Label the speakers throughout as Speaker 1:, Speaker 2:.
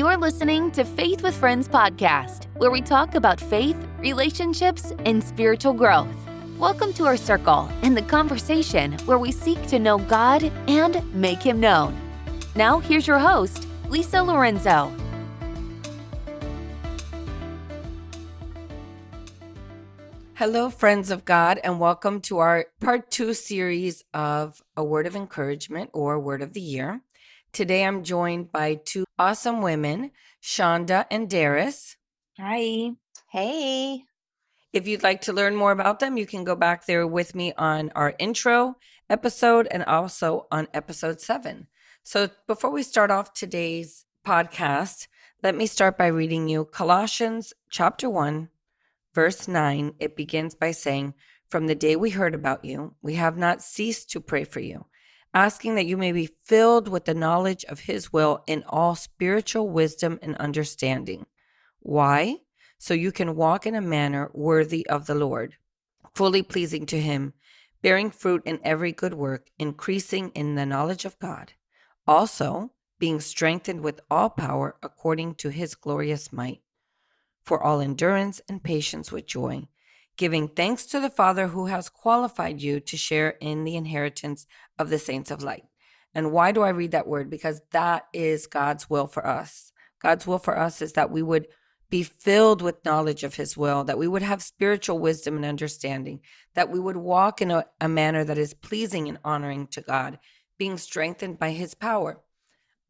Speaker 1: You're listening to Faith with Friends podcast, where we talk about faith, relationships, and spiritual growth. Welcome to our circle and the conversation where we seek to know God and make Him known. Now, here's your host, Lisa Lorenzo.
Speaker 2: Hello, friends of God, and welcome to our part two series of A Word of Encouragement or Word of the Year. Today I'm joined by two awesome women, Shaunda and Darys.
Speaker 3: Hi.
Speaker 4: Hey.
Speaker 2: If you'd like to learn more about them, you can go back there with me on our intro episode and also on episode seven. So before we start off today's podcast, let me start by reading you Colossians chapter 1, verse 9. It begins by saying, From the day we heard about you, we have not ceased to pray for you asking that you may be filled with the knowledge of his will in all spiritual wisdom and understanding. Why? So you can walk in a manner worthy of the Lord, fully pleasing to him, bearing fruit in every good work, increasing in the knowledge of God. Also, being strengthened with all power according to his glorious might, for all endurance and patience with joy giving thanks to the Father who has qualified you to share in the inheritance of the saints of light. And why do I read that word? Because that is God's will for us. God's will for us is that we would be filled with knowledge of his will, that we would have spiritual wisdom and understanding, that we would walk in a, a manner that is pleasing and honoring to God, being strengthened by his power.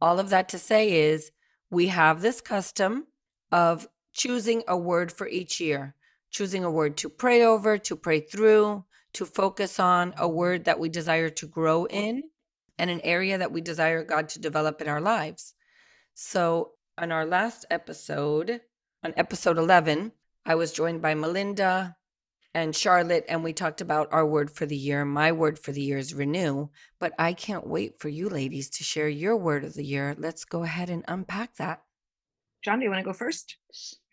Speaker 2: All of that to say is we have this custom of choosing a word for each year choosing a word to pray over, to pray through, to focus on a word that we desire to grow in and an area that we desire God to develop in our lives. So, on our last episode, on episode 11, I was joined by Melinda and Charlotte, and we talked about our word for the year. My word for the year is renew, but I can't wait for you ladies to share your word of the year. Let's go ahead and unpack that.
Speaker 3: John, do you want to go first?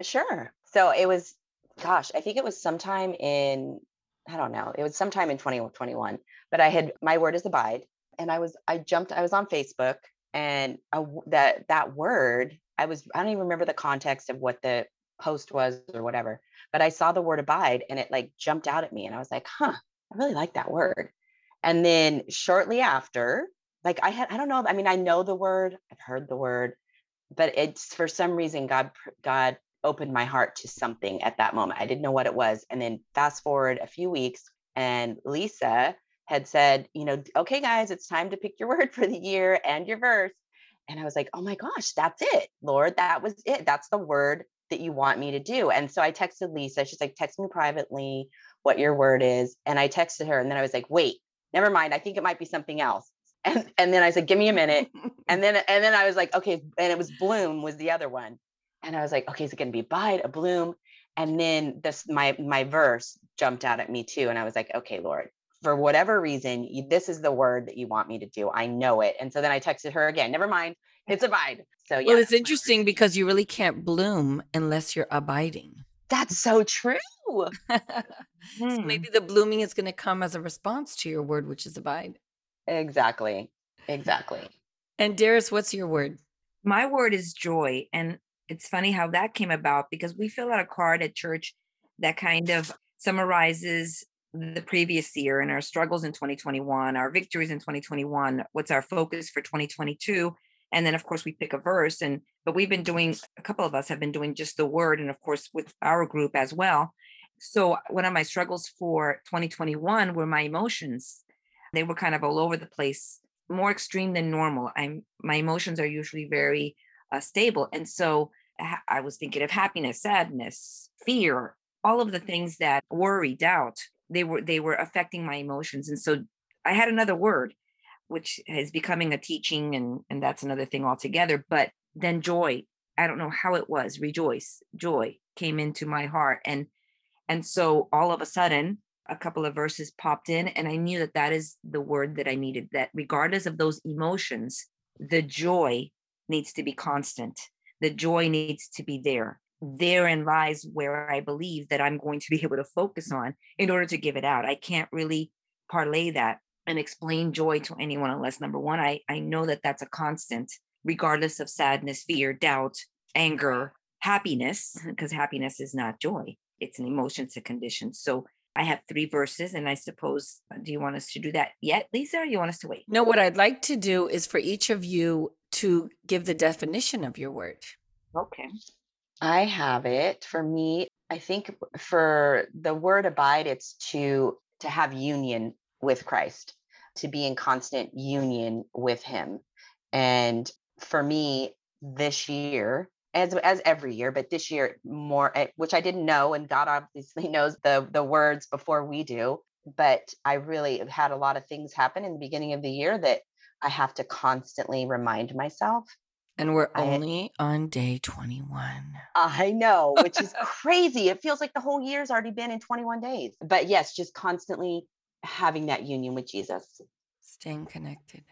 Speaker 4: Sure. So it was gosh, I think it was sometime in, I don't know, it was sometime in 2021, but I had, my word is abide. And I was, I jumped, I was on Facebook and that, that word, I was, I don't even remember the context of what the post was or whatever, but I saw the word abide and it like jumped out at me. And I was like, huh, I really like that word. And then shortly after, like I had, I don't know, I mean, I know the word, I've heard the word, but it's for some reason God, God opened my heart to something at that moment. I didn't know what it was. And then fast forward a few weeks, and Lisa had said, you know, okay, guys, it's time to pick your word for the year and your verse. And I was like, oh my gosh, that's it, Lord. That was it. That's the word that you want me to do. And so I texted Lisa. She's like, text me privately what your word is. And I texted her. And then I was like, wait, never mind. I think it might be something else. And, and then I said, give me a minute. and then and then I was like, okay. And it was bloom was the other one. And I was like, okay, is it going to be bide, a bloom? And then this, my, my verse jumped out at me too. And I was like, okay, Lord, for whatever reason, you, this is the word that you want me to do. I know it. And so then I texted her again, never mind, it's abide. So yeah.
Speaker 2: Well, it's interesting because you really can't bloom unless you're abiding.
Speaker 4: That's so true.
Speaker 2: so hmm. maybe the blooming is going to come as a response to your word, which is abide.
Speaker 4: Exactly. Exactly.
Speaker 2: And Darys, what's your word?
Speaker 3: My word is joy. And it's funny how that came about because we fill out a card at church that kind of summarizes the previous year and our struggles in 2021, our victories in 2021, what's our focus for 2022. And then, of course, we pick a verse. And but we've been doing a couple of us have been doing just the word, and of course, with our group as well. So, one of my struggles for 2021 were my emotions. They were kind of all over the place, more extreme than normal. I'm my emotions are usually very uh, stable. And so I was thinking of happiness, sadness, fear, all of the mm-hmm. things that worry, doubt. They were they were affecting my emotions, and so I had another word, which is becoming a teaching, and and that's another thing altogether. But then joy, I don't know how it was. Rejoice, joy came into my heart, and and so all of a sudden, a couple of verses popped in, and I knew that that is the word that I needed. That regardless of those emotions, the joy needs to be constant. The joy needs to be there. Therein lies where I believe that I'm going to be able to focus on in order to give it out. I can't really parlay that and explain joy to anyone unless number one, I, I know that that's a constant regardless of sadness, fear, doubt, anger, happiness, because happiness is not joy. It's an emotion, it's a condition. So I have three verses, and I suppose, uh, do you want us to do that yet, Lisa, or you want us to wait?
Speaker 2: No, what I'd like to do is for each of you to give the definition of your word.
Speaker 3: Okay.
Speaker 4: I have it. For me, I think for the word abide, it's to to have union with Christ, to be in constant union with him. And for me, this year, as as every year, but this year more, eh, which I didn't know, and God obviously knows the the words before we do. But I really have had a lot of things happen in the beginning of the year that I have to constantly remind myself.
Speaker 2: And we're
Speaker 4: I-
Speaker 2: only on day 21.
Speaker 4: I know, which is crazy. It feels like the whole year's already been in 21 days. But yes, just constantly having that union with Jesus,
Speaker 2: Staying connected.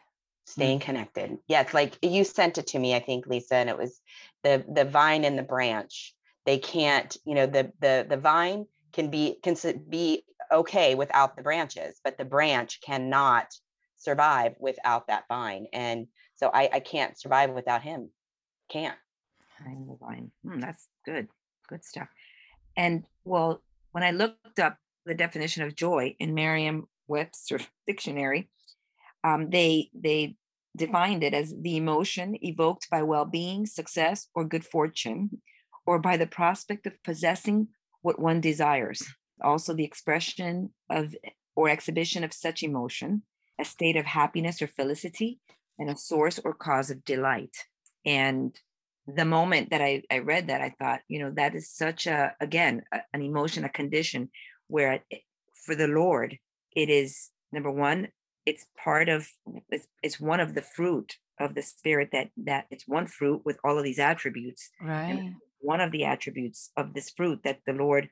Speaker 4: Staying connected. Yes, like you sent it to me, I think, Lisa, and it was the the vine and the branch. They can't, you know, the the the vine can be can be okay without the branches, but the branch cannot survive without that vine. And so I, I can't survive without him. Can't.
Speaker 3: I'm the vine. Hmm, that's good. Good stuff. And well, when I looked up the definition of joy in Merriam-Webster dictionary, um, they they defined it as the emotion evoked by well-being, success, or good fortune, or by the prospect of possessing what one desires. Also, the expression of or exhibition of such emotion, a state of happiness or felicity, and a source or cause of delight. And the moment that I, I read that, I thought, you know, that is such a, again, a- an emotion, a condition where it, for the Lord, it is number one, it's part of, it's, it's one of the fruit of the spirit that, that it's one fruit with all of these attributes.
Speaker 2: Right.
Speaker 3: One of the attributes of this fruit that the Lord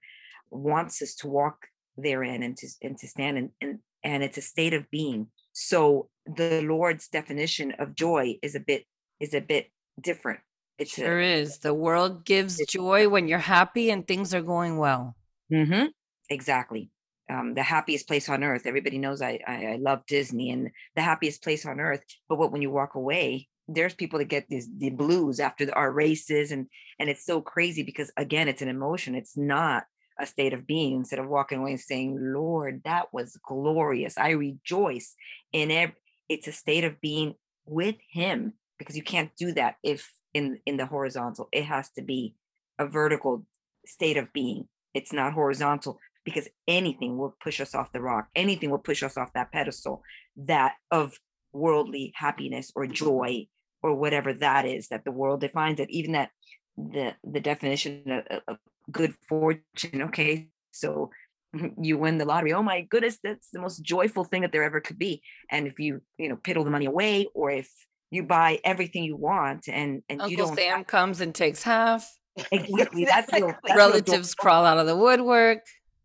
Speaker 3: wants us to walk therein and to, and to stand in, and, and it's a state of being. So the Lord's definition of joy is a bit, is a bit different. It's a-
Speaker 2: Sure is. The world gives joy when you're happy and things are going well.
Speaker 3: Mm-hmm. Exactly. Um, the happiest place on earth. Everybody knows I, I I love Disney and the happiest place on earth. But what when you walk away, there's people that get these the blues after the, our races, and and it's so crazy because again, it's an emotion. It's not a state of being. Instead of walking away and saying, "Lord, that was glorious. I rejoice in every." It's a state of being with Him because you can't do that if in in the horizontal. It has to be a vertical state of being. It's not horizontal because anything will push us off the rock. Anything will push us off that pedestal that of worldly happiness or joy or whatever that is that the world defines it. Even that the the definition of, of- good fortune. Okay, so you win the lottery. Oh my goodness, that's the most joyful thing that there ever could be. And if you you know piddle the money away, or if you buy everything you want and and you
Speaker 2: Uncle
Speaker 3: don't
Speaker 2: Sam comes and takes half.
Speaker 3: exactly that's that's
Speaker 2: Relatives crawl out of the woodwork.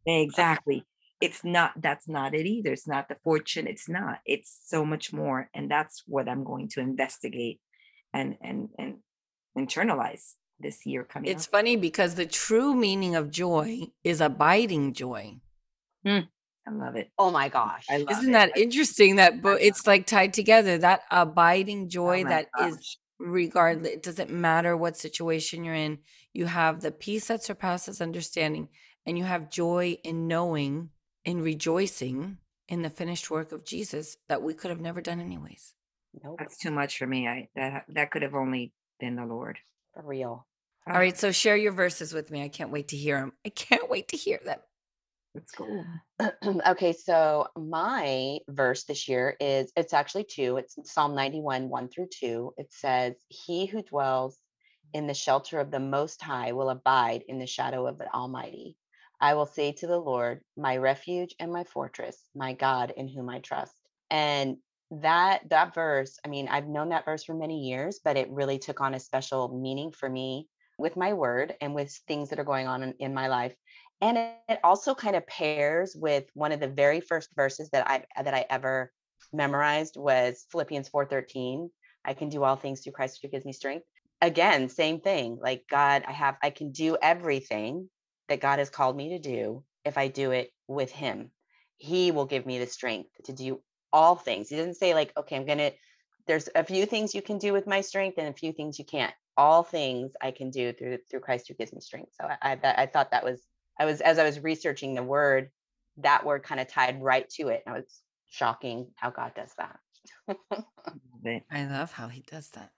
Speaker 3: Exactly. It's not, that's not it either. It's not the fortune. It's not. It's so much more. And that's what I'm going to investigate and and and internalize this year coming
Speaker 2: It's
Speaker 3: up.
Speaker 2: funny because the true meaning of joy is abiding joy. Hmm.
Speaker 3: I love it.
Speaker 4: Oh my gosh.
Speaker 3: I love
Speaker 2: Isn't
Speaker 3: it.
Speaker 2: that
Speaker 3: I-
Speaker 2: interesting that bo- it's like tied together that abiding oh joy
Speaker 3: oh my
Speaker 2: that is
Speaker 3: gosh.
Speaker 2: regardless it doesn't matter what situation you're in you have the peace that surpasses understanding and you have joy in knowing in rejoicing in the finished work of Jesus that we could have never done anyways
Speaker 4: Nope,
Speaker 3: That's too much for me. I that that could have only been the Lord.
Speaker 4: for real. Ah.
Speaker 2: all right so share your verses with me i can't wait to hear them i can't wait to hear them
Speaker 3: Let's go.
Speaker 4: okay, so my verse this year is it's actually two. It's Psalm 91, 1 through 2. It says, He who dwells in the shelter of the Most High will abide in the shadow of the Almighty. I will say to the Lord, my refuge and my fortress, my God in whom I trust. And that that verse, I mean, I've known that verse for many years, but it really took on a special meaning for me with my word and with things that are going on in, in my life and it, it also kind of pairs with one of the very first verses that i that i ever memorized was philippians 4.13 i can do all things through christ who gives me strength again same thing like god i have i can do everything that god has called me to do if i do it with him he will give me the strength to do all things he doesn't say like okay i'm gonna there's a few things you can do with my strength and a few things you can't. All things I can do through through Christ who gives me strength. So I I, I thought that was I was as I was researching the word, that word kind of tied right to it. And I was shocking how God does that.
Speaker 2: I love how he does that.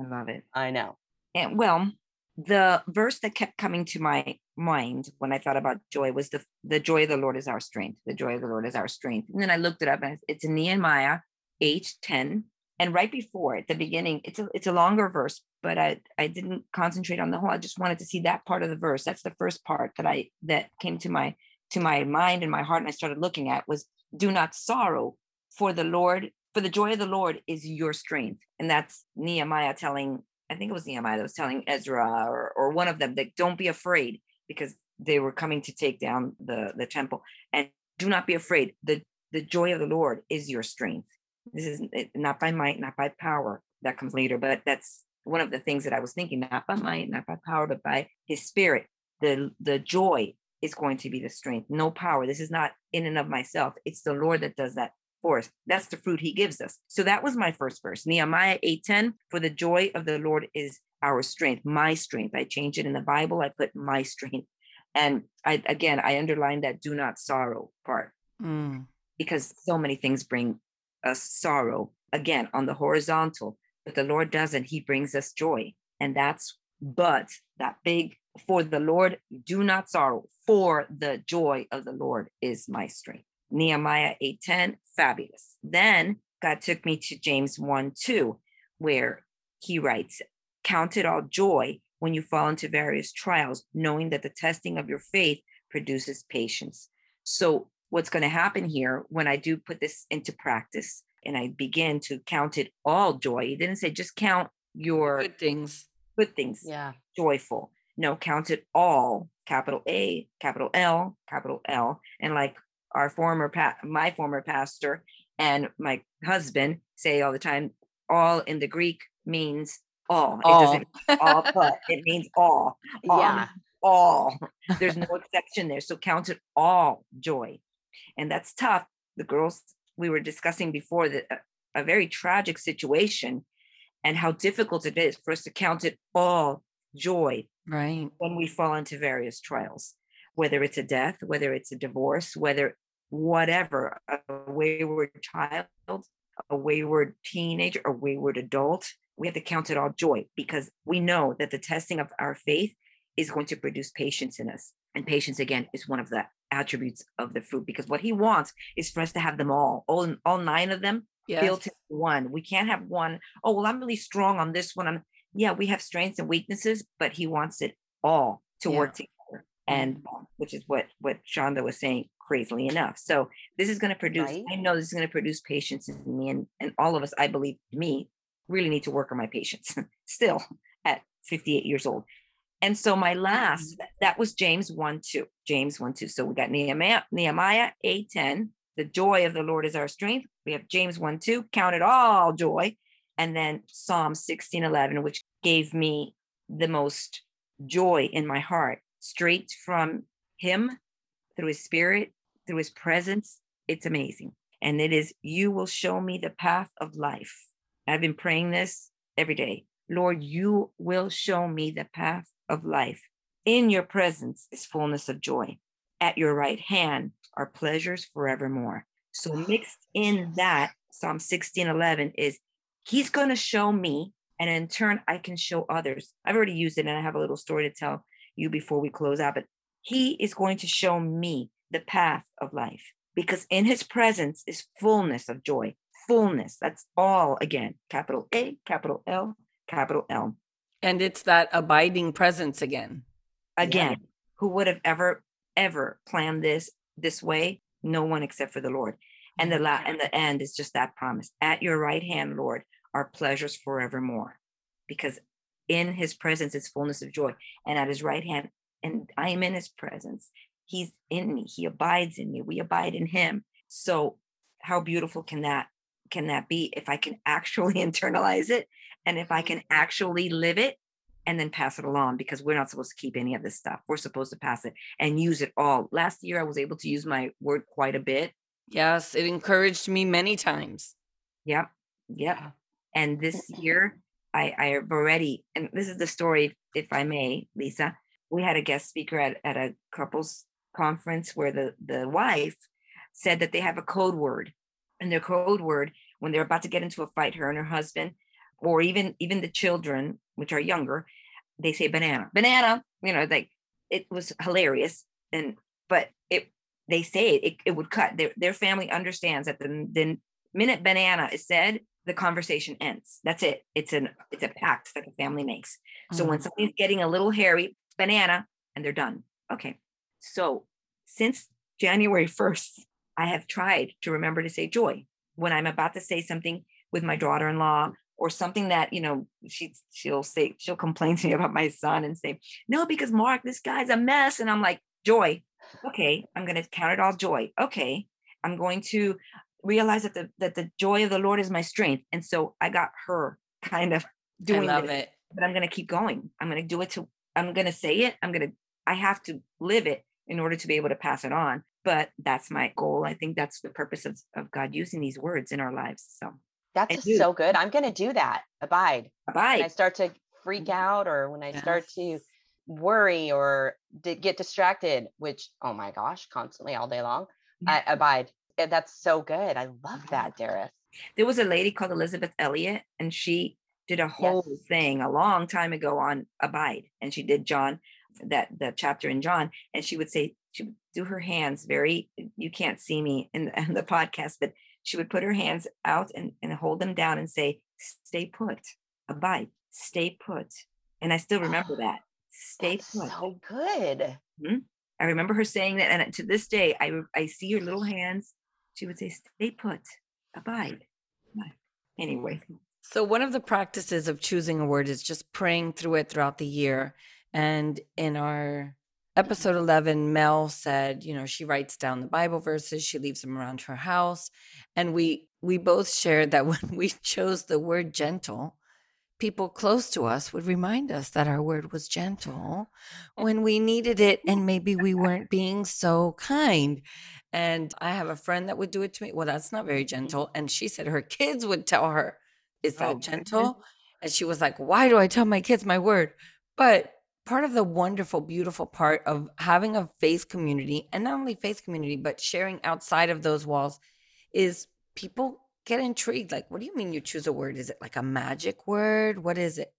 Speaker 3: I love it.
Speaker 4: I know.
Speaker 3: And well, the verse that kept coming to my mind when I thought about joy was the the joy of the Lord is our strength. The joy of the Lord is our strength. And then I looked it up and it's in Nehemiah 8 10. And right before at the beginning, it's a it's a longer verse, but I I didn't concentrate on the whole. I just wanted to see that part of the verse. That's the first part that I that came to my to my mind and my heart, and I started looking at was do not sorrow, for the Lord, for the joy of the Lord is your strength. And that's Nehemiah telling, I think it was Nehemiah that was telling Ezra or, or one of them that don't be afraid because they were coming to take down the, the temple. And do not be afraid. The the joy of the Lord is your strength. This is eh, not by might, not by power. That comes later, but that's one of the things that I was thinking, not by might, not by power, but by his spirit. The the joy is going to be the strength. No power. This is not in and of myself. It's the Lord that does that for us. That's the fruit he gives us. So that was my first verse. Nehemiah 8:10, for the joy of the Lord is our strength, my strength. I change it in the Bible. I put my strength. And I again I underline that do not sorrow part
Speaker 2: Mm.
Speaker 3: because so many things bring us sorrow again on the horizontal, but the Lord doesn't. He brings us joy. And that's but that big for the Lord, do not sorrow, for the joy of the Lord is my strength. Nehemiah 8:10, fabulous. Then God took me to James 1 2, where he writes, Count it all joy when you fall into various trials, knowing that the testing of your faith produces patience. So, what's going to happen here when I do put this into practice and I begin to count it all joy? He didn't say just count your
Speaker 2: Good things.
Speaker 3: good things
Speaker 4: Yeah.
Speaker 3: joyful. No, count it all, capital A, capital L, capital L. And like our former, pa- my former pastor and my husband say all the time, all in the Greek means all. It
Speaker 2: All.
Speaker 3: doesn't mean all, but it means all. All
Speaker 4: Yeah.
Speaker 3: all. There's no exception there. So count it all joy. And that's tough. The girls we were discussing before that a, a very tragic situation and how difficult it is for us to count it all joy
Speaker 2: Right.
Speaker 3: when we fall into various trials, whether it's a death, whether it's a divorce, whether whatever, a wayward child, a wayward teenager, a wayward adult, we have to count it all joy because we know that the testing of our faith is going to produce patience in us. And patience, again, is one of the attributes of the fruit because what he wants is for us to have them all, all, all nine of them
Speaker 2: Yes.
Speaker 3: built into one. We can't have one, oh, well, I'm really strong on this one. I'm, yeah, we have strengths and weaknesses, but he wants it all to
Speaker 2: Yeah.
Speaker 3: work together. And um, which is what what Shaunda was saying, crazily enough. So this is going to produce,
Speaker 4: Right.
Speaker 3: I know this is going to produce patience in me and, and all of us, I believe me, really need to work on my patience still at 58 years old. And so my last, that- that was James 1 2. James 1 2. So we got Nehemiah, Nehemiah 8 10. The joy of the Lord is our strength. We have James 1 2. Count it all joy. And then Psalm 16 11, which gave me the most joy in my heart, straight from Him through His Spirit, through His presence. It's amazing. And it is, You will show me the path of life. I've been praying this every day. Lord, you will show me the path of life. In your presence is fullness of joy. At your right hand are pleasures forevermore. So oh, mixed in that, Psalm 16, 11 is he's going to show me, and in turn, I can show others. I've already used it, and I have a little story to tell you before we close out, but he is going to show me the path of life because in his presence is fullness of joy. Fullness. That's all again. Capital A, capital L, capital L.
Speaker 2: And it's that abiding presence again.
Speaker 3: Again, who would have ever, ever planned this this way? No one except for the Lord. And the la- mm-hmm. and the end is just that promise. At your right hand, Lord, are pleasures forevermore. Because in his presence is fullness of joy. And at his right hand, and I am in his presence. He's in me. He abides in me. We abide in him. So how beautiful can that can that be if I can actually internalize it and if I mm-hmm. can actually live it and then pass it along because we're not supposed to keep any of this stuff. We're supposed to pass it and use it all. Last year I was able to use my word quite a bit.
Speaker 2: Yes. It encouraged me many times.
Speaker 3: Yep. Yep. And this year, I, I have already, and this is the story, if I may, Lisa. We had a guest speaker at, at a couples conference where the, the wife said that they have a code word. And their code word, when they're about to get into a fight, her and her husband, or even even the children, which are younger, they say banana, banana. You know, like it was hilarious. And but it they say it, it, it would cut. Their their family understands that the, the minute banana is said, the conversation ends. That's it. It's an it's a pact that the family makes. So mm-hmm. when somebody's getting a little hairy, banana, and they're done. Okay. So since January 1st, I have tried to remember to say joy when I'm about to say something with my daughter-in-law or something that you know she she'll say she'll complain to me about my son and say no because Mark this guy's a mess. And I'm like joy. Okay I'm going to count it all joy. Okay I'm going to realize that the that the joy of the Lord is my strength. And so I got her kind of doing
Speaker 2: I love it.
Speaker 3: but I'm going to keep going. I'm going to do it to I'm going to say it. I'm going to I have to live it in order to be able to pass it on but that's my goal I think that's the purpose of, of God using these words in our lives so
Speaker 4: that's so good. I'm going to do that. Abide.
Speaker 3: Abide.
Speaker 4: When I start to freak mm-hmm. out or when I yes. start to worry or get distracted, which, oh my gosh, constantly all day long. I abide. That's so good. I love that, Darys.
Speaker 3: There was a lady called Elisabeth Elliot, and she did a whole yes. thing a long time ago on abide. And she did John, that the chapter in John, and she would say, she would do her hands very, you can't see me in, in the podcast, but she would put her hands out and, and hold them down and say, Stay put, abide, stay put. And I still remember oh, that. Stay put.
Speaker 4: So good.
Speaker 3: Mm-hmm. I remember her saying that. And to this day, I, I see her little hands. She would say, Stay put, abide. Anyway.
Speaker 2: So, one of the practices of choosing a word is just praying through it throughout the year. And in our episode 11 mel said you know she writes down the bible verses she leaves them around her house and we we both shared that when we chose the word gentle people close to us would remind us that our word was gentle when we needed it and maybe we weren't being so kind. And i have a friend that would do it to me. Well that's not very mm-hmm. gentle. And she said her kids would tell her is that oh, gentle? and she was like why do i tell my kids my word? But part of the wonderful, beautiful part of having a faith community, and not only faith community, but sharing outside of those walls, is people get intrigued. Like, what do you mean you choose a word? Is it like a magic word? What is it?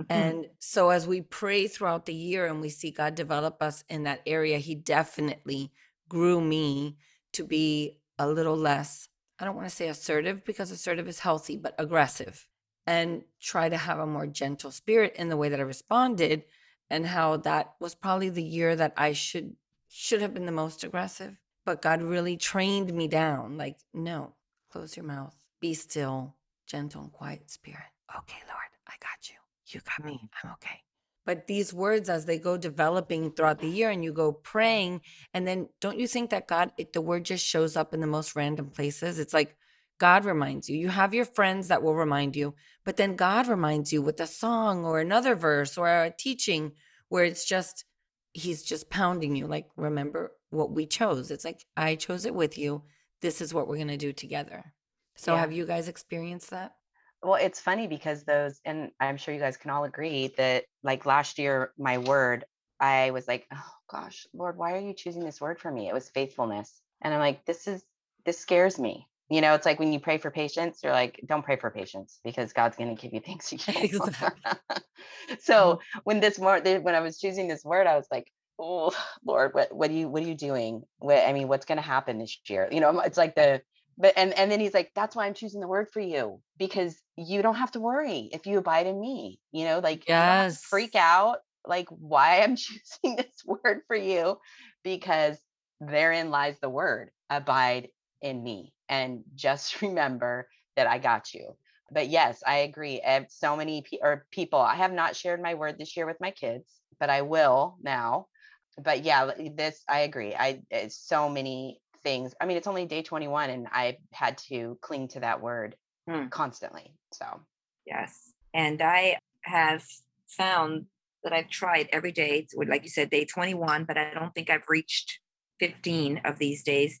Speaker 2: Mm-hmm. And so, as we pray throughout the year and we see God develop us in that area, He definitely grew me to be a little less, I don't want to say assertive because assertive is healthy, but aggressive and try to have a more gentle spirit in the way that I responded and how that was probably the year that I should should have been the most aggressive. But God really trained me down. Like, no, close your mouth, be still, gentle and quiet spirit. Okay, Lord, I got you. You got me. Mm. I'm okay. But these words, as they go developing throughout the year and you go praying, and then don't you think that God, it, the word just shows up in the most random places? It's like God reminds you. You have your friends that will remind you, but then God reminds you with a song or another verse or a teaching where it's just, He's just pounding you. Like, remember what we chose. It's like, I chose it with you. This is what we're going to do together. So, yeah. have you guys experienced that?
Speaker 4: Well, it's funny because those, and I'm sure you guys can all agree that, like last year, my word, I was like, oh gosh, Lord, why are you choosing this word for me? It was faithfulness. And I'm like, this is, this scares me you know, it's like when you pray for patience, you're like, don't pray for patience because God's going to give you things you can't. Exactly. so mm-hmm. when this word, when I was choosing this word, I was like, oh Lord, what what are you what are you doing? What I mean, what's going to happen this year? You know, it's like the but and and then he's like, that's why I'm choosing the word for you because you don't have to worry if you abide in me. You know, like
Speaker 2: yes,
Speaker 4: freak out like why I'm choosing this word for you because therein lies the word abide in me and just remember that I got you. But yes, I agree. I so many pe- or people. I have not shared my word this year with my kids, but I will now. But yeah, this I agree. I so many things. I mean, it's only day 21 and I had to cling to that word hmm. constantly. So,
Speaker 3: yes. And I have found that I've tried every day, like you said, day 21, but I don't think I've reached 15 of these days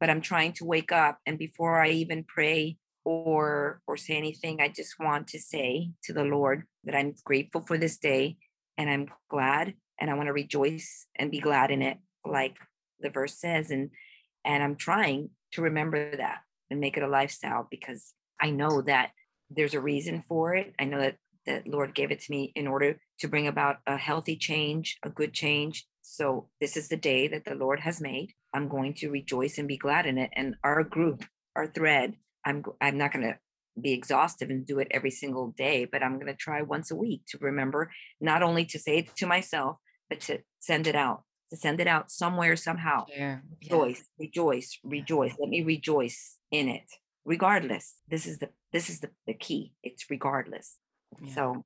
Speaker 3: but I'm trying to wake up. And before I even pray or or say anything. I just want to say to the Lord that I'm grateful for this day and I'm glad and I want to rejoice and be glad in it like the verse says and and I'm trying to remember that and make it a lifestyle because I know that there's a reason for it. I know that that Lord gave it to me in order to bring about a healthy change, a good change. So this is the day that the Lord has made. I'm going to rejoice and be glad in it. And our group, our thread, I'm I'm not going to be exhaustive and do it every single day, but I'm going to try once a week to remember not only to say it to myself, but to send it out, to send it out somewhere, somehow.
Speaker 2: Yeah.
Speaker 3: Rejoice, rejoice, rejoice. Let me rejoice in it, regardless. This is the this is the, the key. It's regardless.
Speaker 2: Yeah.
Speaker 3: So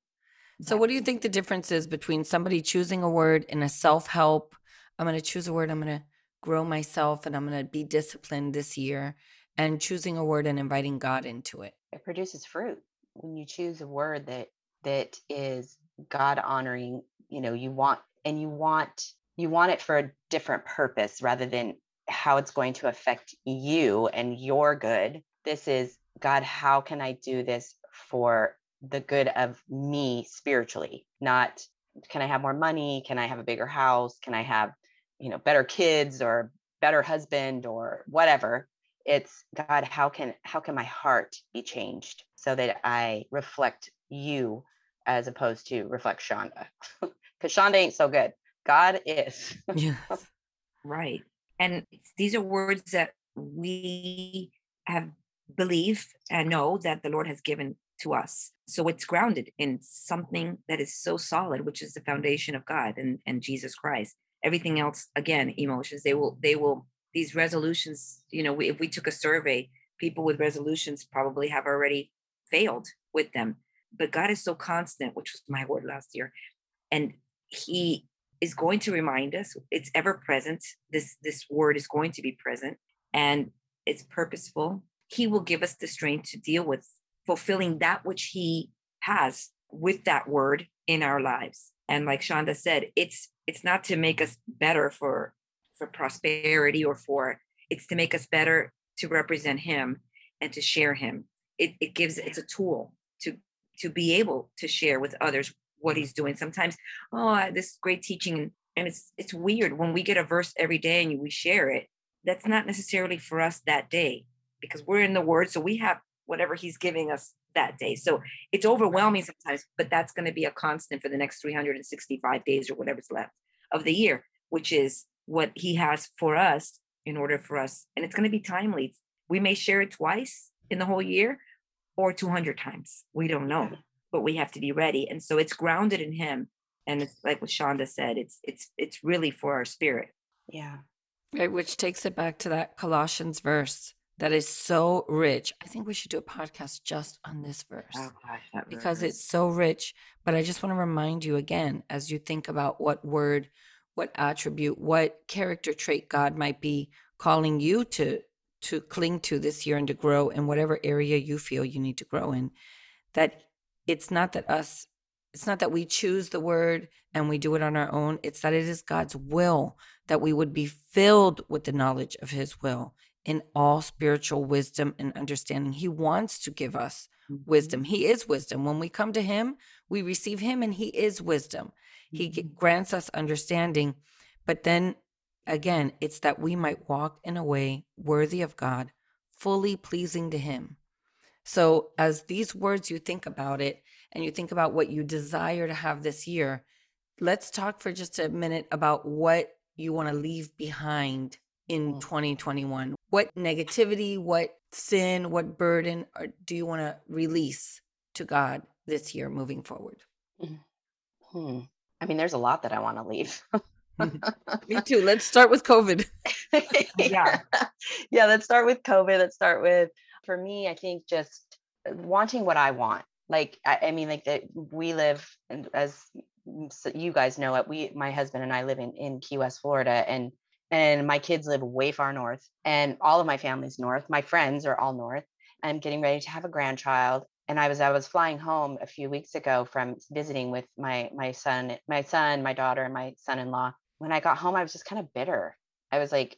Speaker 2: So, what do you think the difference is between somebody choosing a word in a self help? I'm going to choose a word, I'm going to grow myself and I'm going to be disciplined this year, and choosing a word and inviting God into it?
Speaker 4: it produces fruit when you choose a word that that is god honoring you know you want and you want you want it for a different purpose rather than how it's going to affect you and your good. This is god how can i do this for the good of me spiritually? Not can i have more money? Can i have a bigger house? Can i have you know better kids or better husband or whatever it's god how can how can my heart be changed so that i reflect you as opposed to reflect shaunda because shaunda ain't so good god is
Speaker 2: Yes.
Speaker 3: Right. And these are words that we have believe and know that the Lord has given to us. So it's grounded in something that is so solid, which is the foundation of God and, and Jesus Christ. Everything else, again, emotions, they will, they will, these resolutions, you know, we, if we took a survey, people with resolutions probably have already failed with them. But God is so constant, which was my word last year. And he is going to remind us it's ever present this this word is going to be present and it's purposeful he will give us the strength to deal with fulfilling that which he has with that word in our lives and like shaunda said it's it's not to make us better for for prosperity or for it's to make us better to represent him and to share him. It, it gives it's a tool to to be able to share with others what he's doing. Sometimes oh this great teaching and it's it's weird. When we get a verse every day and we share it that's not necessarily for us that day because we're in the word so we have whatever he's giving us that day. So it's overwhelming sometimes but that's going to be a constant for the next 365 days or whatever's left of the year which is what he has for us in order for us and it's going to be timely. We may share it twice in the whole year or 200 times. We don't know but we have to be ready and so it's grounded in him and it's like what shaunda said it's it's it's really for our spirit.
Speaker 4: Yeah.
Speaker 2: Right, which takes it back to that Colossians verse that is so rich. I think we should do a podcast just on this verse
Speaker 3: oh gosh
Speaker 2: because
Speaker 3: verse.
Speaker 2: it's so rich. But I just want to remind you again as you think about what word, what attribute, what character trait God might be calling you to to cling to this year and to grow in whatever area you feel you need to grow in. That it's not that us it's not that we choose the word and we do it on our own. It's that it is God's will that we would be filled with the knowledge of his will in all spiritual wisdom and understanding. He wants to give us mm-hmm. wisdom. He is wisdom. When we come to him, we receive him and he is wisdom. He mm-hmm. grants us understanding. But then again, it's that we might walk in a way worthy of God, fully pleasing to him. So, as these words, you think about it and you think about what you desire to have this year, let's talk for just a minute about what you want to leave behind in
Speaker 4: Mm.
Speaker 2: 2021. What negativity, what sin, what burden or do you want to release to God this year moving forward?
Speaker 4: hmm. i mean there's a lot that i want to leave
Speaker 2: Me too. Let's start with COVID.
Speaker 3: Yeah.
Speaker 4: yeah let's start with covid let's start with for me i think just uh, wanting what i want like i, I mean like that we live and as you guys know it we my husband and i live in in key west florida and and my kids live way far north and all of my family's north my friends are all north i'm getting ready to have a grandchild and i was i was flying home a few weeks ago from visiting with my my son my son my daughter and my son-in-law when i got home i was just kind of bitter i was like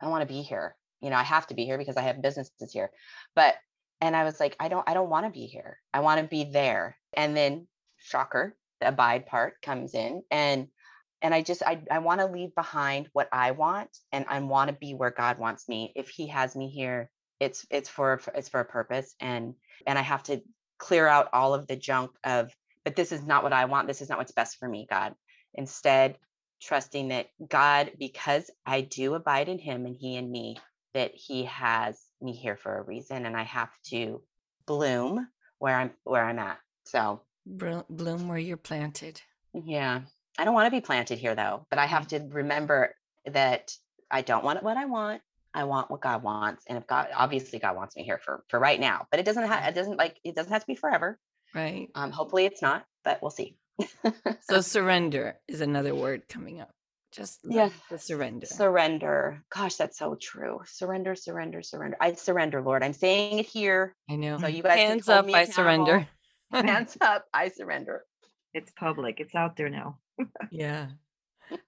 Speaker 4: i want to be here you know i have to be here because i have businesses here but and I was like, I don't, I don't want to be here. I want to be there. And then shocker, the abide part comes in and and I just I, I want to leave behind what I want and I want to be where God wants me. If he has me here, it's it's for it's for a purpose and and I have to clear out all of the junk of but this is not what I want. This is not what's best for me, God. Instead, trusting that God because I do abide in him and he in me that he has me here for a reason and I have to bloom where I'm where I'm at. So
Speaker 2: bloom where you're planted.
Speaker 4: Yeah. I don't want to be planted here though, but I have to remember that I don't want what I want. I want what God wants. And if God obviously God wants me here for for right now, but it doesn't have it doesn't like it doesn't have to be forever.
Speaker 2: Right.
Speaker 4: Um hopefully it's not, but we'll see.
Speaker 2: so surrender is another word coming up. Just
Speaker 4: yes,
Speaker 2: the surrender.
Speaker 4: Surrender. Gosh, that's so true. Surrender, surrender, surrender. I surrender, Lord. I'm saying it here.
Speaker 2: I know.
Speaker 4: So you guys
Speaker 2: hands up. I surrender.
Speaker 4: hands up. I surrender.
Speaker 3: It's public. It's out there now.
Speaker 2: yeah.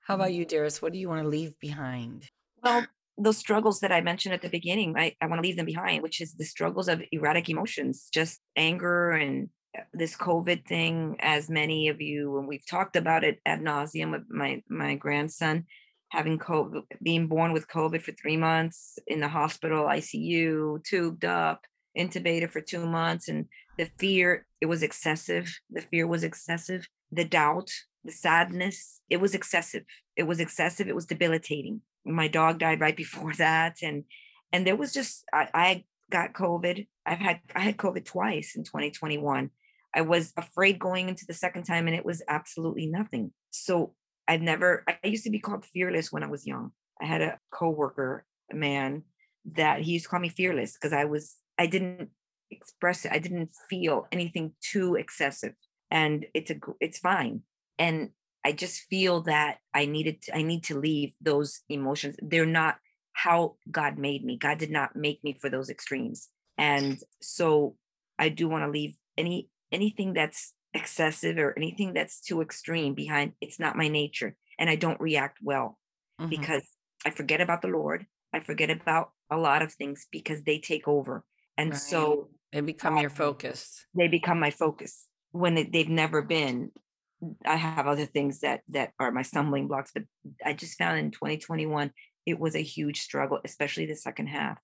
Speaker 2: How about you, dearest? What do you want to leave behind?
Speaker 3: Well, those struggles that I mentioned at the beginning, I, I want to leave them behind, which is the struggles of erratic emotions, just anger and uh, this COVID thing, as many of you, and we've talked about it ad nauseum with my my grandson having COVID, being born with COVID for three months in the hospital, ICU, tubed up, intubated for two months, and the fear it was excessive. The fear was excessive. The doubt, the sadness, it was excessive. It was excessive. It was debilitating. My dog died right before that, and and there was just I, I got COVID. I've had I had COVID twice in 2021 I was afraid going into the second time and it was absolutely nothing. So I've never, I used to be called fearless when I was young. I had a coworker, a man that he used to call me fearless because I was, I didn't express it. I didn't feel anything too excessive and it's a, it's fine. And I just feel that I needed, to, I need to leave those emotions. They're not how God made me. God did not make me for those extremes. And so I do want to leave any anything that's excessive or anything that's too extreme behind it's not my nature and i don't react well mm-hmm. because i forget about the lord i forget about a lot of things because they take over and right. so
Speaker 2: they become your focus.
Speaker 3: They become my focus when they've never been. I have other things that that are my stumbling blocks but i just found in 2021 it was a huge struggle especially the second half.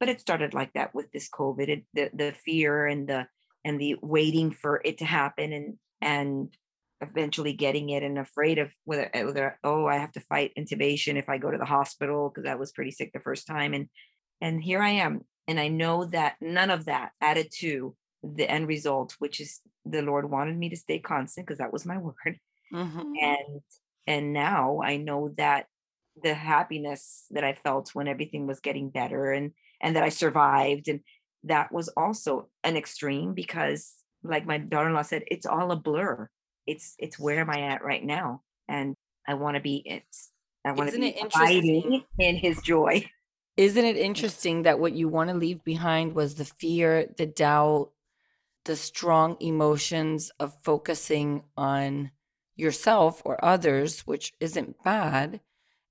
Speaker 3: But it started like that with this covid it, the the fear and the and the waiting for it to happen and and eventually getting it and afraid of whether, eh, whether oh i have to fight intubation if i go to the hospital because i was pretty sick the first time and and here i am and i know that none of that added to the end result which is the lord wanted me to stay constant because that was my word. Mm-hmm. and and now i know that the happiness that i felt when everything was getting better and and that i survived and that was also an extreme because like my daughter-in-law said it's all a blur. It's it's where am i at right now? And i want to be it's i want to be abiding in his joy
Speaker 2: isn't it interesting that what you want to leave behind was the fear the doubt the strong emotions of focusing on yourself or others which isn't bad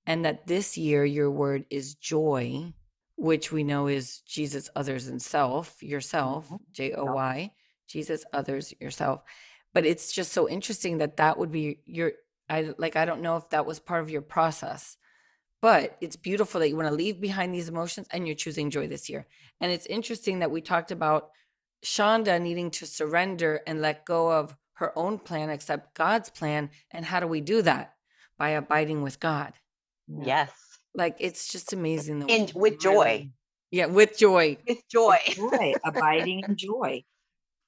Speaker 2: and that this year your word is joy which we know is Jesus, others, and self, yourself, mm-hmm. J O Y, Jesus, others, yourself. But it's just so interesting that that would be your, I like, I don't know if that was part of your process, but it's beautiful that you want to leave behind these emotions and you're choosing joy this year. And it's interesting that we talked about Shaunda needing to surrender and let go of her own plan, accept God's plan. And how do we do that? By abiding with God.
Speaker 4: Yes.
Speaker 2: Like it's just amazing.
Speaker 4: And with joy.
Speaker 2: Yeah, with joy.
Speaker 4: With joy.
Speaker 3: With joy. Abiding in joy.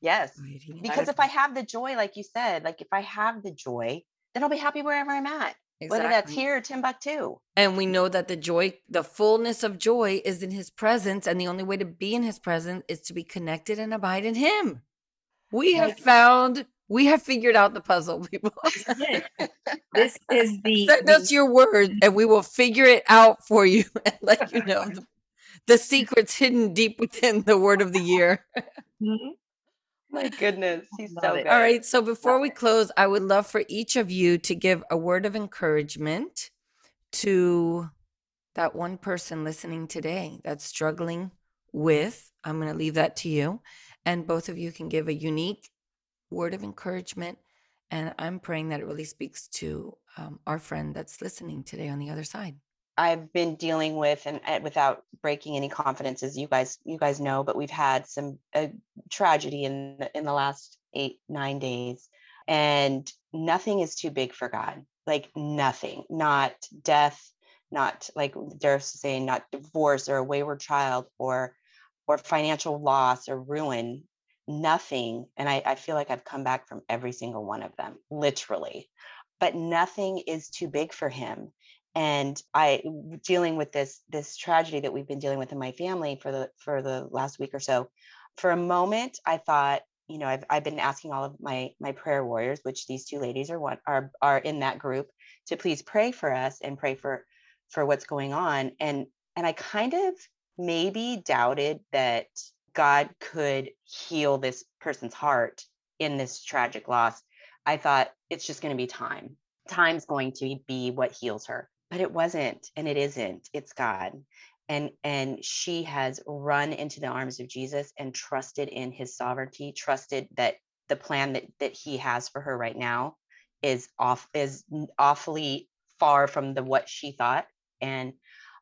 Speaker 4: Yes. Because if I have the joy, like you said, like if I have the joy, then I'll be happy wherever I'm at. Exactly. Whether that's here or Timbuktu.
Speaker 2: And we know that the joy, the fullness of joy is in his presence. And the only way to be in his presence is to be connected and abide in him. We have found we have figured out the puzzle, people.
Speaker 3: this is the
Speaker 2: send
Speaker 3: the,
Speaker 2: us your word, and we will figure it out for you and let you know the, the secrets hidden deep within the word of the year.
Speaker 4: Mm-hmm. My goodness, he's so good.
Speaker 2: All right, so before we close, I would love for each of you to give a word of encouragement to that one person listening today that's struggling with. I'm going to leave that to you. And both of you can give a unique word of encouragement. And I'm praying that it really speaks to um, our friend that's listening today on the other side.
Speaker 4: I've been dealing with, and, without breaking any confidences, you guys, you guys know, but we've had some a tragedy in the, in the last eight nine days, and nothing is too big for God. Like nothing, not death, not like they're saying, not divorce or a wayward child or or financial loss or ruin. Nothing, and I, I feel like I've come back from every single one of them, literally. But nothing is too big for Him and i dealing with this this tragedy that we've been dealing with in my family for the for the last week or so for a moment i thought you know i've, I've been asking all of my my prayer warriors which these two ladies are what are are in that group to please pray for us and pray for for what's going on. And and i kind of maybe doubted that god could heal this person's heart in this tragic loss. I thought it's just going to be time. Time's going to be what heals her but it wasn't and it isn't it's god. And and she has run into the arms of jesus and trusted in his sovereignty trusted that the plan that that he has for her right now is off is awfully far from the what she thought and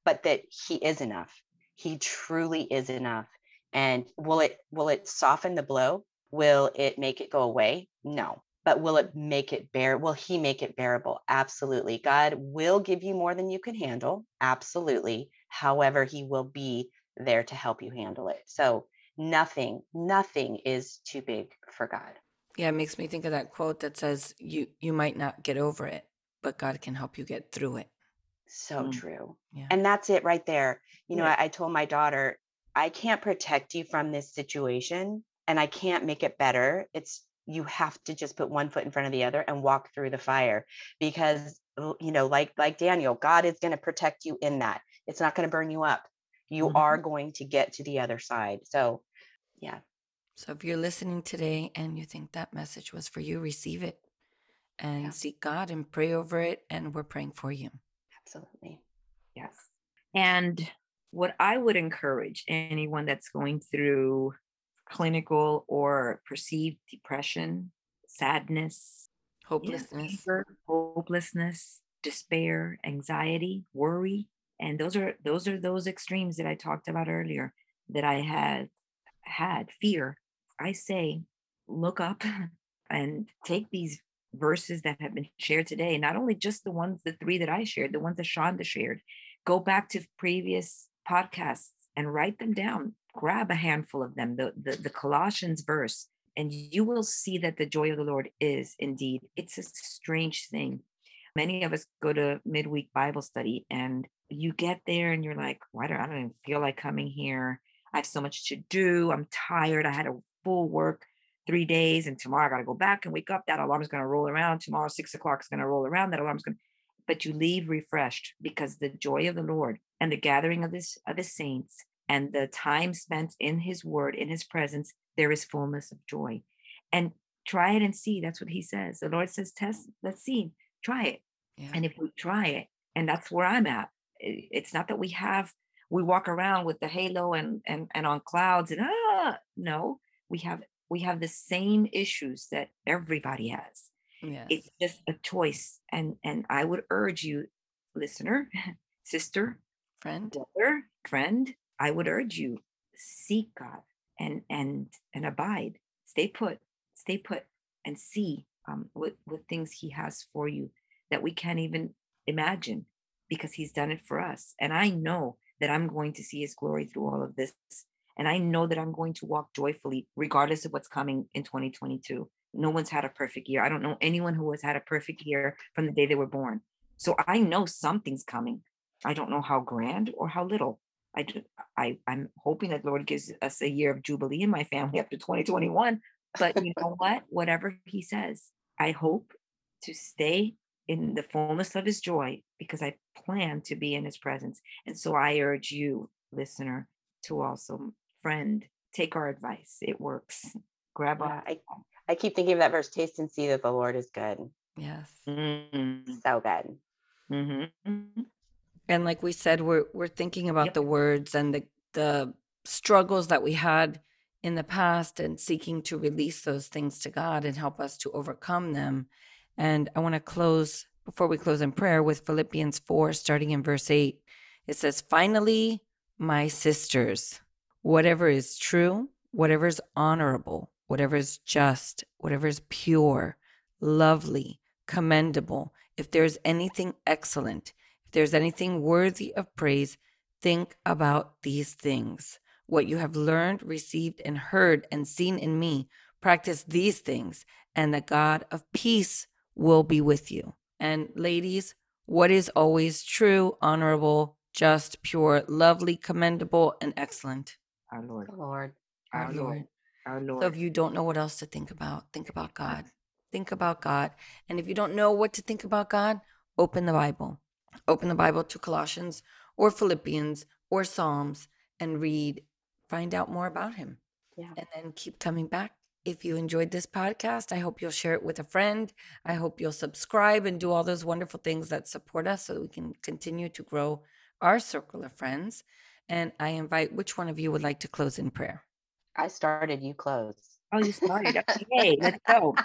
Speaker 4: but that he is enough. He truly is enough. And will it will it soften the blow? Will it make it go away? No but will it make it bear will he make it bearable? Absolutely. God will give you more than you can handle absolutely. However he will be there to help you handle it. So nothing nothing is too big for god.
Speaker 2: Yeah it makes me think of that quote that says you you might not get over it but god can help you get through it.
Speaker 4: So mm. true. yeah. and that's it right there. You know I, I told my daughter i can't protect you from this situation and i can't make it better. It's you have to just put one foot in front of the other and walk through the fire because you know like like daniel god is going to protect you in that. It's not going to burn you up. You mm-hmm. are going to get to the other side. So yeah.
Speaker 2: So if you're listening today and you think that message was for you receive it and yeah. seek god and pray over it and we're praying for you.
Speaker 4: Absolutely.
Speaker 3: Yes. And what i would encourage anyone that's going through clinical or perceived depression, sadness,
Speaker 2: hopelessness,
Speaker 3: hopelessness, despair, anxiety, worry, and those are those are those extremes that I talked about earlier that I had had fear. I say look up and take these verses that have been shared today, not only just the ones, the three that I shared, the ones that Shaunda shared, go back to previous podcasts and write them down grab a handful of them, the, the, the Colossians verse, and you will see that the joy of the Lord is indeed, it's a strange thing. Many of us go to midweek Bible study and you get there and you're like, why do I don't even feel like coming here? I have so much to do. I'm tired. I had a full work three days and tomorrow I got to go back and wake up. That alarm is going to roll around. Tomorrow, six o'clock is going to roll around. That alarm is going to, but you leave refreshed because the joy of the Lord and the gathering of this of the saints and the time spent in his word, in his presence, there is fullness of joy. And try it and see. That's what he says. The Lord says, test, let's see, try it. Yeah. And if we try it, and that's where I'm at, it's not that we have, we walk around with the halo and and and on clouds and ah no, we have we have the same issues that everybody has. Yes. It's just a choice. And and I would urge you, listener, sister,
Speaker 2: friend,
Speaker 3: brother, friend, I would urge you seek God and and and abide. Stay put. Stay put and see um, what what things He has for you that we can't even imagine because He's done it for us. And I know that I'm going to see His glory through all of this. And I know that I'm going to walk joyfully regardless of what's coming in 2022. No one's had a perfect year. I don't know anyone who has had a perfect year from the day they were born. So I know something's coming. I don't know how grand or how little, I, I I'm hoping that Lord gives us a year of jubilee in my family after 2021. But you know what? Whatever He says, I hope to stay in the fullness of His joy because I plan to be in His presence. And so I urge you, listener, to also friend take our advice. It works. Grab yeah,
Speaker 4: I, I keep thinking of that verse: "Taste and see that the Lord is good."
Speaker 2: Yes,
Speaker 4: mm-hmm. so good.
Speaker 3: Mm-hmm.
Speaker 2: And like we said, we're we're thinking about yep. the words and the the struggles that we had in the past and seeking to release those things to God and help us to overcome them. And I want to close before we close in prayer with Philippians 4, starting in verse 8. It says, Finally, my sisters, whatever is true, whatever is honorable, whatever is just, whatever is pure, lovely, commendable, if there's anything excellent, if there's anything worthy of praise, think about these things. What you have learned, received, and heard and seen in me, practice these things, and the God of peace will be with you. And ladies, what is always true, honorable, just, pure, lovely, commendable, and excellent?
Speaker 3: Our Lord.
Speaker 4: Lord.
Speaker 2: Our,
Speaker 3: Our
Speaker 2: Lord.
Speaker 3: Lord. Our Lord.
Speaker 2: So if you don't know what else to think about, think about God. Think about God. And if you don't know what to think about God, open the Bible. Open the Bible to Colossians or Philippians or Psalms and read, find out more about Him.
Speaker 4: Yeah.
Speaker 2: And then keep coming back. If you enjoyed this podcast, I hope you'll share it with a friend. I hope you'll subscribe and do all those wonderful things that support us so that we can continue to grow our circle of friends. And I invite which one of you would like to close in prayer?
Speaker 4: I started, you close.
Speaker 3: Oh, you started. Okay, let's go.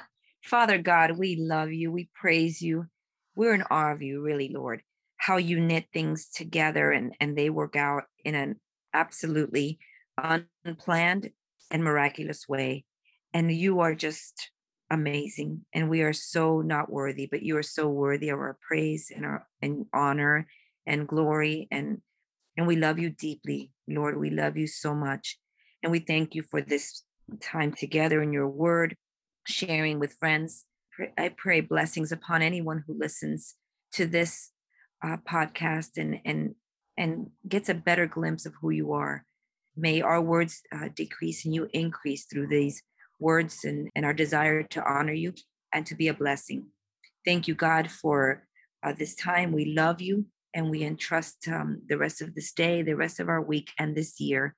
Speaker 3: Father God, we love you. We praise you. We're in awe of you, really, Lord. How you knit things together and, and they work out in an absolutely unplanned and miraculous way. And you are just amazing. And we are so not worthy, but you are so worthy of our praise and our and honor and glory. And and we love you deeply, Lord. We love you so much. And we thank you for this time together in your word, sharing with friends. I pray blessings upon anyone who listens to this uh, podcast and and and gets a better glimpse of who you are. May our words uh, decrease and you increase through these words and, and our desire to honor you and to be a blessing. Thank you, God, for uh, this time. We love you and we entrust um, the rest of this day, the rest of our week, and this year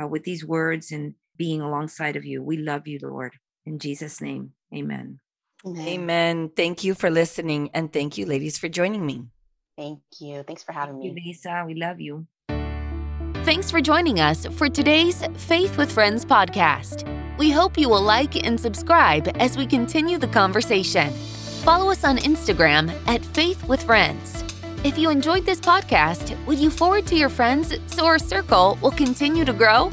Speaker 3: uh, with these words and being alongside of you. We love you, Lord. In Jesus' name, amen.
Speaker 2: Amen. Thank you for listening. And thank you, ladies, for joining me.
Speaker 4: Thank you. Thanks for having
Speaker 3: Thank you,
Speaker 4: me.
Speaker 3: Lisa. We love you.
Speaker 1: Thanks for joining us for today's Faith with Friends podcast. We hope you will like and subscribe as we continue the conversation. Follow us on Instagram at Faith with Friends. If you enjoyed this podcast, would you forward to your friends so our circle will continue to grow?